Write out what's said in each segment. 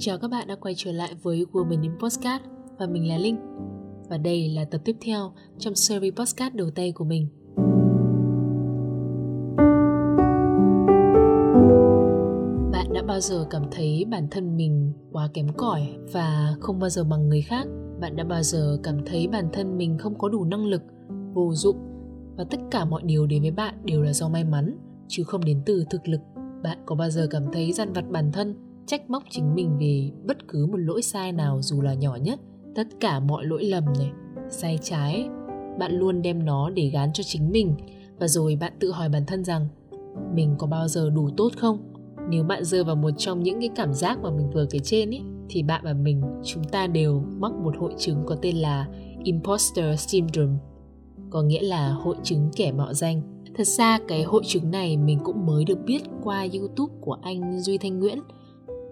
Xin chào các bạn đã quay trở lại với Women in Postcard và mình là Linh. Và đây là tập tiếp theo trong series postcard đầu tay của mình. Bạn đã bao giờ cảm thấy bản thân mình quá kém cỏi và không bao giờ bằng người khác? Bạn đã bao giờ cảm thấy bản thân mình không có đủ năng lực, vô dụng và tất cả mọi điều đến với bạn đều là do may mắn chứ không đến từ thực lực? Bạn có bao giờ cảm thấy dằn vặt bản thân trách móc chính mình về bất cứ một lỗi sai nào dù là nhỏ nhất. Tất cả mọi lỗi lầm này, sai trái, bạn luôn đem nó để gán cho chính mình. Và rồi bạn tự hỏi bản thân rằng, mình có bao giờ đủ tốt không? Nếu bạn rơi vào một trong những cái cảm giác mà mình vừa kể trên ấy thì bạn và mình, chúng ta đều mắc một hội chứng có tên là imposter syndrome. Có nghĩa là hội chứng kẻ mạo danh. Thật ra cái hội chứng này mình cũng mới được biết qua youtube của anh duy thanh nguyễn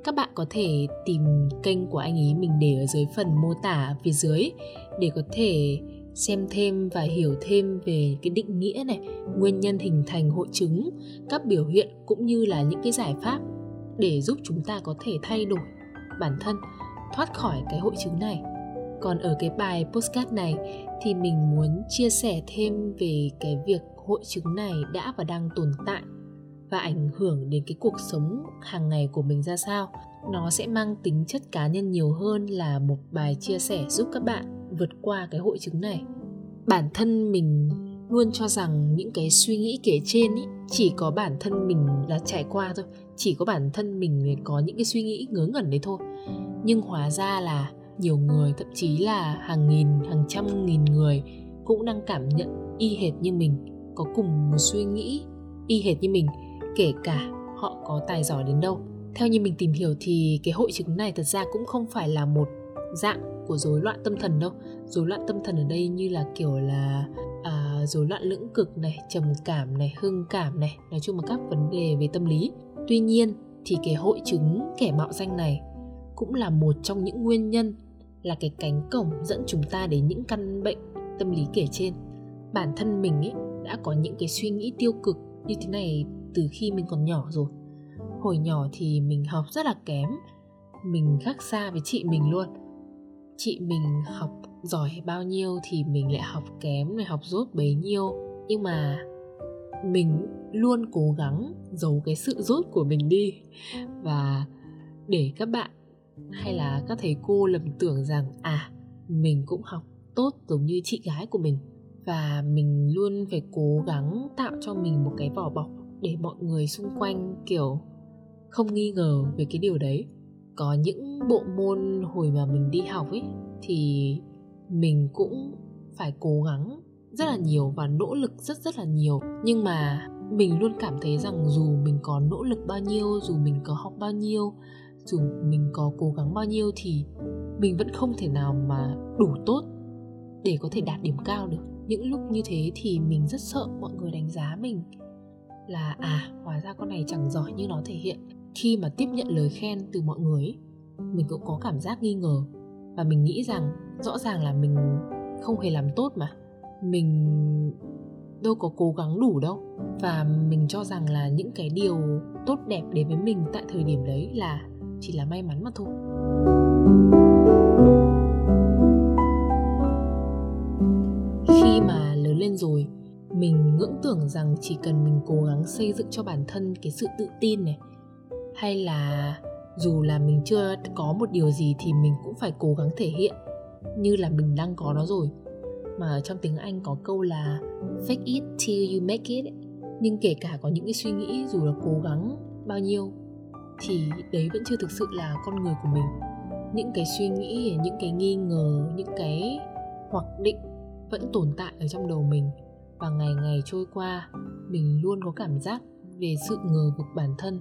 các bạn có thể tìm kênh của anh ấy, mình để ở dưới phần mô tả phía dưới để có thể xem thêm và hiểu thêm về cái định nghĩa này, nguyên nhân hình thành hội chứng, các biểu hiện cũng như là những cái giải pháp để giúp chúng ta có thể thay đổi bản thân, thoát khỏi cái hội chứng này. Còn ở cái bài postcard này thì mình muốn chia sẻ thêm về cái việc hội chứng này đã và đang tồn tại và ảnh hưởng đến cái cuộc sống hàng ngày của mình ra sao. Nó sẽ mang tính chất cá nhân nhiều hơn là một bài chia sẻ giúp các bạn vượt qua cái hội chứng này. Bản thân mình luôn cho rằng những cái suy nghĩ kể trên ý, chỉ có bản thân mình là trải qua thôi chỉ có bản thân mình có những cái suy nghĩ ngớ ngẩn đấy thôi. Nhưng hóa ra là nhiều người thậm chí là hàng nghìn hàng trăm nghìn người cũng đang cảm nhận y hệt như mình có cùng một suy nghĩ y hệt như mình kể cả họ có tài giỏi đến đâu. Theo như mình tìm hiểu thì cái hội chứng này thật ra cũng không phải là một dạng của rối loạn tâm thần đâu. Rối loạn tâm thần ở đây như là kiểu là à, rối loạn lưỡng cực này trầm cảm này hưng cảm này nói chung là các vấn đề về tâm lý. Tuy nhiên thì cái hội chứng kẻ mạo danh này cũng là một trong những nguyên nhân là cái cánh cổng dẫn chúng ta đến những căn bệnh tâm lý kể trên. Bản thân mình ấy đã có những cái suy nghĩ tiêu cực như thế này từ khi mình còn nhỏ rồi. Hồi nhỏ thì mình học rất là kém. Mình khác xa với chị mình luôn. Chị mình học giỏi bao nhiêu thì mình lại học kém này, học dốt bấy nhiêu. Nhưng mà mình luôn cố gắng giấu cái sự dốt của mình đi. Và để các bạn hay là các thầy cô lầm tưởng rằng à mình cũng học tốt giống như chị gái của mình. Và mình luôn phải cố gắng tạo cho mình một cái vỏ bọc để mọi người xung quanh, kiểu, không nghi ngờ về cái điều đấy. Có những bộ môn hồi mà mình đi học ấy, thì mình cũng phải cố gắng rất là nhiều và nỗ lực rất rất là nhiều. Nhưng mà mình luôn cảm thấy rằng dù mình có nỗ lực bao nhiêu, dù mình có học bao nhiêu, dù mình có cố gắng bao nhiêu thì mình vẫn không thể nào mà đủ tốt để có thể đạt điểm cao được. Những lúc như thế thì mình rất sợ mọi người đánh giá mình là à hóa ra con này chẳng giỏi như nó thể hiện. Khi mà tiếp nhận lời khen từ mọi người mình cũng có cảm giác nghi ngờ. Và mình nghĩ rằng rõ ràng là mình không hề làm tốt mà. Mình đâu có cố gắng đủ đâu. Và mình cho rằng là những cái điều tốt đẹp đến với mình tại thời điểm đấy là chỉ là may mắn mà thôi mình ngưỡng tưởng rằng chỉ cần mình cố gắng xây dựng cho bản thân cái sự tự tin này, hay là dù là mình chưa có một điều gì thì mình cũng phải cố gắng thể hiện như là mình đang có nó rồi. Mà trong tiếng anh có câu là fake it till you make it nhưng kể cả có những cái suy nghĩ dù là cố gắng bao nhiêu thì đấy vẫn chưa thực sự là con người của mình. Những cái suy nghĩ, những cái nghi ngờ, những cái hoặc định vẫn tồn tại ở trong đầu mình và ngày ngày trôi qua, mình luôn có cảm giác về sự ngờ vực bản thân.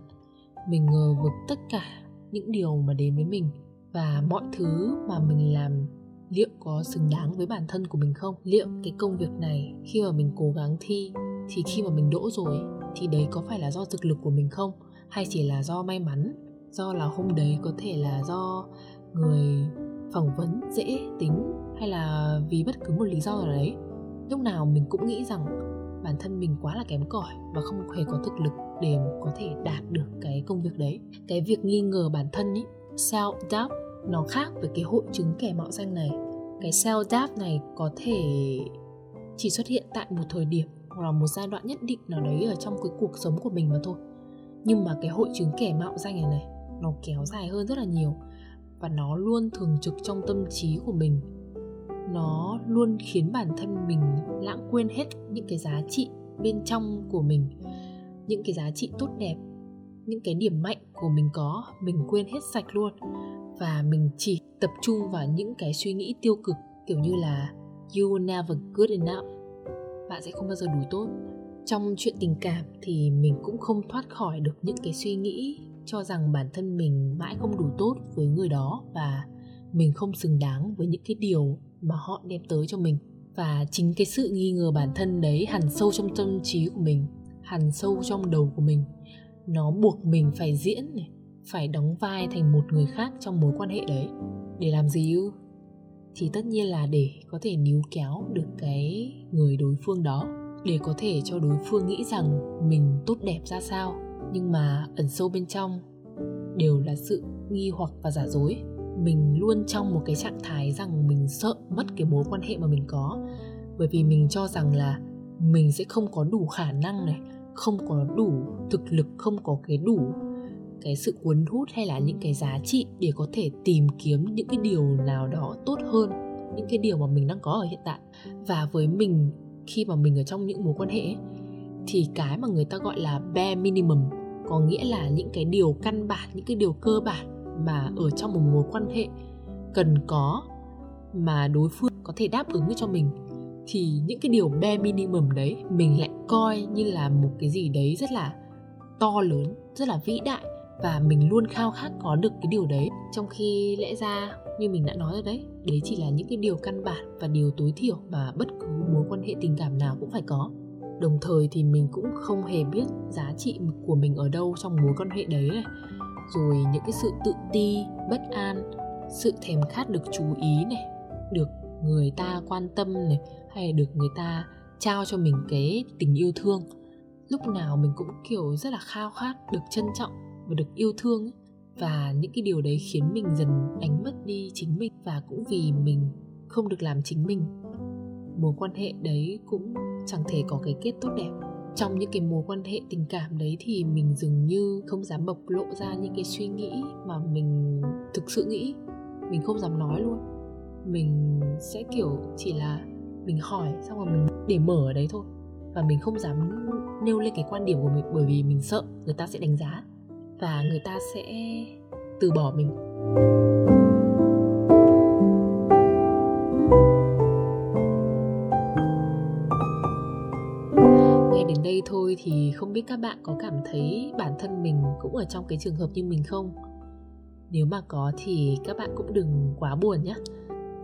Mình ngờ vực tất cả những điều mà đến với mình và mọi thứ mà mình làm. Liệu có xứng đáng với bản thân của mình không? Liệu cái công việc này khi mà mình cố gắng thi, thì khi mà mình đỗ rồi thì đấy có phải là do thực lực của mình không? Hay chỉ là do may mắn, do là hôm đấy có thể là do người phỏng vấn dễ tính, hay là vì bất cứ một lý do nào đấy? Lúc nào mình cũng nghĩ rằng bản thân mình quá là kém cỏi và không hề có thực lực để có thể đạt được cái công việc đấy. Cái việc nghi ngờ bản thân ý, self doubt, nó khác với cái hội chứng kẻ mạo danh này. Cái self doubt này có thể chỉ xuất hiện tại một thời điểm hoặc là một giai đoạn nhất định nào đấy ở trong cái cuộc sống của mình mà thôi. Nhưng mà cái hội chứng kẻ mạo danh này này, nó kéo dài hơn rất là nhiều và nó luôn thường trực trong tâm trí của mình nó luôn khiến bản thân mình lãng quên hết những cái giá trị bên trong của mình, những cái giá trị tốt đẹp, những cái điểm mạnh của mình có, mình quên hết sạch luôn. Và mình chỉ tập trung vào những cái suy nghĩ tiêu cực, kiểu như là, you never good enough. Bạn sẽ không bao giờ đủ tốt. Trong chuyện tình cảm thì mình cũng không thoát khỏi được những cái suy nghĩ cho rằng bản thân mình mãi không đủ tốt với người đó và mình không xứng đáng với những cái điều mà họ đem tới cho mình. Và chính cái sự nghi ngờ bản thân đấy hằn sâu trong tâm trí của mình hằn sâu trong đầu của mình. Nó buộc mình phải diễn này, phải đóng vai thành một người khác trong mối quan hệ đấy. Để làm gì ư? Thì tất nhiên là để có thể níu kéo được cái người đối phương đó, để có thể cho đối phương nghĩ rằng mình tốt đẹp ra sao. Nhưng mà ẩn sâu bên trong đều là sự nghi hoặc và giả dối mình luôn trong một cái trạng thái rằng mình sợ mất cái mối quan hệ mà mình có. Bởi vì mình cho rằng là mình sẽ không có đủ khả năng này, không có đủ thực lực, không có cái đủ cái sự cuốn hút hay là những cái giá trị để có thể tìm kiếm những cái điều nào đó tốt hơn, những cái điều mà mình đang có ở hiện tại. Và với mình, khi mà mình ở trong những mối quan hệ thì cái mà người ta gọi là bare minimum có nghĩa là những cái điều căn bản, những cái điều cơ bản mà ở trong một mối quan hệ cần có mà đối phương có thể đáp ứng cho mình, thì những cái điều bare minimum đấy mình lại coi như là một cái gì đấy rất là to lớn, rất là vĩ đại và mình luôn khao khát có được cái điều đấy. Trong khi lẽ ra, như mình đã nói rồi đấy đấy chỉ là những cái điều căn bản và điều tối thiểu mà bất cứ mối quan hệ tình cảm nào cũng phải có. Đồng thời thì mình cũng không hề biết giá trị của mình ở đâu trong mối quan hệ đấy này rồi những cái sự tự ti, bất an, sự thèm khát được chú ý này, được người ta quan tâm này, hay được người ta trao cho mình cái tình yêu thương. Lúc nào mình cũng, kiểu, rất là khao khát, được trân trọng và được yêu thương ấy. và những cái điều đấy khiến mình dần đánh mất đi chính mình và cũng vì mình không được làm chính mình. Mối quan hệ đấy cũng chẳng thể có cái kết tốt đẹp trong những cái mối quan hệ tình cảm đấy thì mình dường như không dám bộc lộ ra những cái suy nghĩ mà mình thực sự nghĩ. Mình không dám nói luôn. Mình sẽ, kiểu, chỉ là mình hỏi, xong rồi mình để mở ở đấy thôi. Và mình không dám nêu lên cái quan điểm của mình bởi vì mình sợ người ta sẽ đánh giá và người ta sẽ từ bỏ mình. Thôi thì không biết các bạn có cảm thấy bản thân mình cũng ở trong cái trường hợp như mình không? Nếu mà có thì các bạn cũng đừng quá buồn nhé.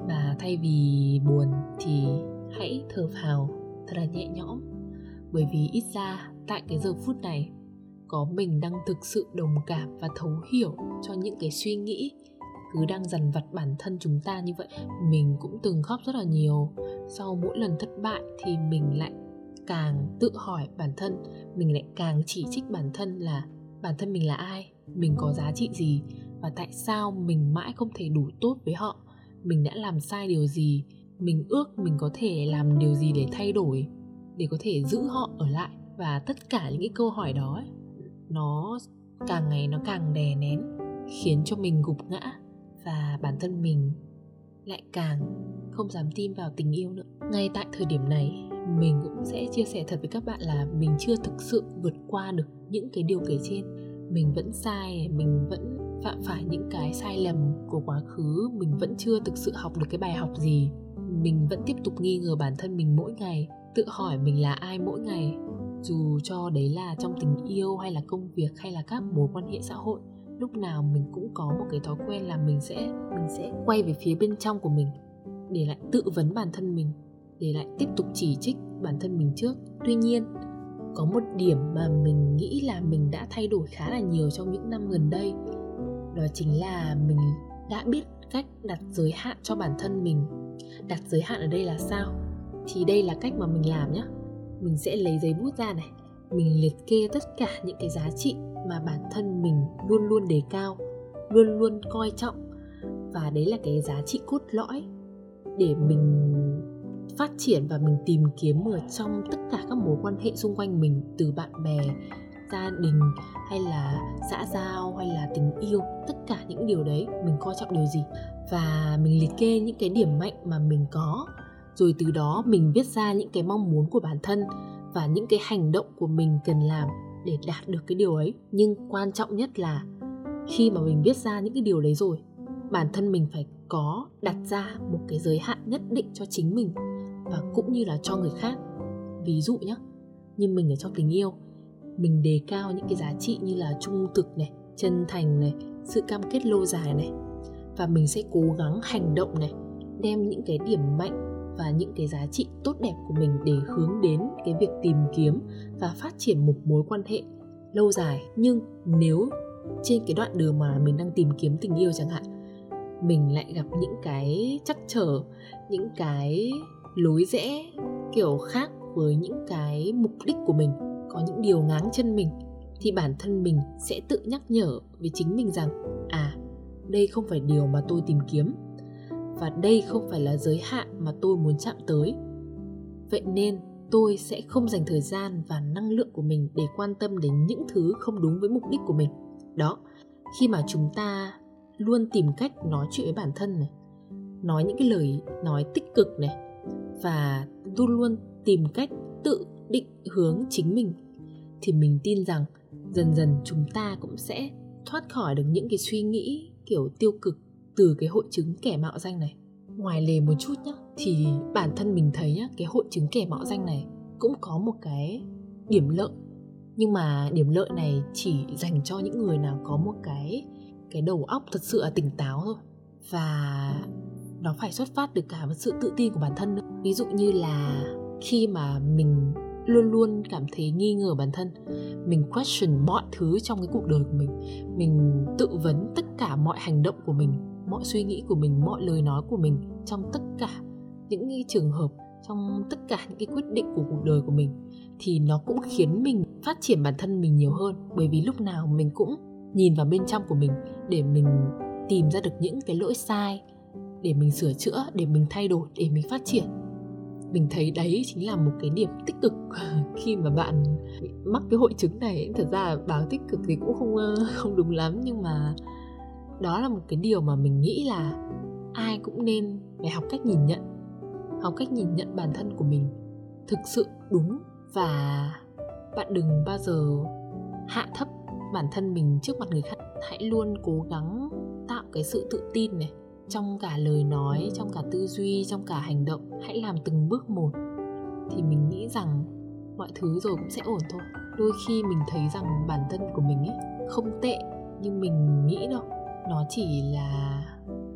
Và thay vì buồn thì hãy thở phào thật là nhẹ nhõm. Bởi vì ít ra tại cái giờ phút này, có mình đang thực sự đồng cảm và thấu hiểu cho những cái suy nghĩ cứ đang dằn vặt bản thân chúng ta như vậy. Mình cũng từng khóc rất là nhiều. Sau mỗi lần thất bại thì mình lại càng tự hỏi bản thân mình lại càng chỉ trích bản thân là bản thân mình là ai mình có giá trị gì và tại sao mình mãi không thể đủ tốt với họ mình đã làm sai điều gì mình ước mình có thể làm điều gì để thay đổi để có thể giữ họ ở lại và tất cả những cái câu hỏi đó ấy, nó càng ngày nó càng đè nén khiến cho mình gục ngã và bản thân mình lại càng không dám tin vào tình yêu nữa. Ngay tại thời điểm này mình cũng sẽ chia sẻ thật với các bạn là mình chưa thực sự vượt qua được những cái điều kể trên. Mình vẫn sai, mình vẫn phạm phải những cái sai lầm của quá khứ. Mình vẫn chưa thực sự học được cái bài học gì. Mình vẫn tiếp tục nghi ngờ bản thân mình mỗi ngày, tự hỏi mình là ai mỗi ngày. Dù cho đấy là trong tình yêu hay là công việc hay là các mối quan hệ xã hội, lúc nào mình cũng có một cái thói quen là mình sẽ mình sẽ quay về phía bên trong của mình để lại tự vấn bản thân mình để lại tiếp tục chỉ trích bản thân mình trước. Tuy nhiên, có một điểm mà mình nghĩ là mình đã thay đổi khá là nhiều trong những năm gần đây, đó chính là mình đã biết cách đặt giới hạn cho bản thân mình. Đặt giới hạn ở đây là sao? Thì đây là cách mà mình làm nhé mình sẽ lấy giấy bút ra này, mình liệt kê tất cả những cái giá trị mà bản thân mình luôn luôn đề cao, luôn luôn coi trọng. Và đấy là cái giá trị cốt lõi để mình phát triển và mình tìm kiếm ở trong tất cả các mối quan hệ xung quanh mình, từ bạn bè, gia đình, hay là xã giao, hay là tình yêu, tất cả những điều đấy, mình coi trọng điều gì? Và mình liệt kê những cái điểm mạnh mà mình có, rồi từ đó mình viết ra những cái mong muốn của bản thân và những cái hành động của mình cần làm để đạt được cái điều ấy. Nhưng quan trọng nhất là khi mà mình viết ra những cái điều đấy rồi, bản thân mình phải có đặt ra một cái giới hạn nhất định cho chính mình và cũng như là cho người khác. Ví dụ nhé như mình ở trong tình yêu, mình đề cao những cái giá trị như là trung thực này, chân thành này, sự cam kết lâu dài này. Và mình sẽ cố gắng hành động này, đem những cái điểm mạnh và những cái giá trị tốt đẹp của mình để hướng đến cái việc tìm kiếm và phát triển một mối quan hệ lâu dài. Nhưng nếu trên cái đoạn đường mà mình đang tìm kiếm tình yêu chẳng hạn, mình lại gặp những cái chắc trở, những cái lối rẽ kiểu khác với những cái mục đích của mình, có những điều ngáng chân mình, thì bản thân mình sẽ tự nhắc nhở với chính mình rằng à đây không phải điều mà tôi tìm kiếm, và đây không phải là giới hạn mà tôi muốn chạm tới. Vậy nên tôi sẽ không dành thời gian và năng lượng của mình để quan tâm đến những thứ không đúng với mục đích của mình. Đó, khi mà chúng ta luôn tìm cách nói chuyện với bản thân này, nói những cái lời nói tích cực này và luôn luôn tìm cách tự định hướng chính mình, thì mình tin rằng dần dần chúng ta cũng sẽ thoát khỏi được những cái suy nghĩ kiểu tiêu cực từ cái hội chứng kẻ mạo danh này. Ngoài lề một chút nhá, thì bản thân mình thấy nhá, cái hội chứng kẻ mạo danh này cũng có một cái điểm lợi. Nhưng mà điểm lợi này chỉ dành cho những người nào có một cái cái đầu óc thật sự là tỉnh táo thôi. Và nó phải xuất phát từ cả một sự tự tin của bản thân nữa ví dụ như là khi mà mình luôn luôn cảm thấy nghi ngờ bản thân, mình question mọi thứ trong cái cuộc đời của mình mình tự vấn tất cả mọi hành động của mình, mọi suy nghĩ của mình, mọi lời nói của mình trong tất cả những cái trường hợp, trong tất cả những cái quyết định của cuộc đời của mình, thì nó cũng khiến mình phát triển bản thân mình nhiều hơn. Bởi vì lúc nào mình cũng nhìn vào bên trong của mình để mình tìm ra được những cái lỗi sai, để mình sửa chữa, để mình thay đổi, để mình phát triển mình thấy đấy chính là một cái điểm tích cực khi mà bạn mắc cái hội chứng này thật ra báo tích cực thì cũng không ờ, không đúng lắm, nhưng mà đó là một cái điều mà mình nghĩ là ai cũng nên phải học cách nhìn nhận, học cách nhìn nhận bản thân của mình thực sự đúng và bạn đừng bao giờ hạ thấp bản thân mình trước mặt người khác. Hãy luôn cố gắng tạo cái sự tự tin này trong cả lời nói, trong cả tư duy, trong cả hành động, hãy làm từng bước một. Thì mình nghĩ rằng mọi thứ rồi cũng sẽ ổn thôi. Đôi khi mình thấy rằng bản thân của mình ấy, không tệ nhưng mình nghĩ đâu. Nó chỉ là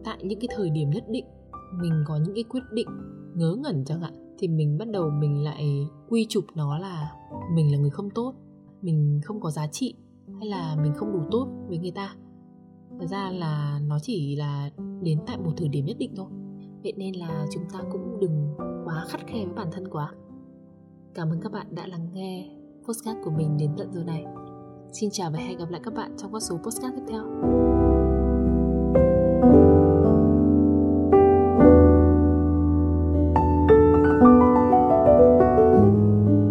tại những cái thời điểm nhất định, mình có những cái quyết định ngớ ngẩn chẳng hạn, thì mình bắt đầu mình lại quy chụp nó là mình là người không tốt, mình không có giá trị hay là mình không đủ tốt với người ta thật ra là nó chỉ là đến tại một thời điểm nhất định thôi. Vậy nên là chúng ta cũng đừng quá khắt khe với bản thân quá. Cảm ơn các bạn đã lắng nghe postcard của mình đến tận giờ này. Xin chào và hẹn gặp lại các bạn trong các số postcard tiếp theo.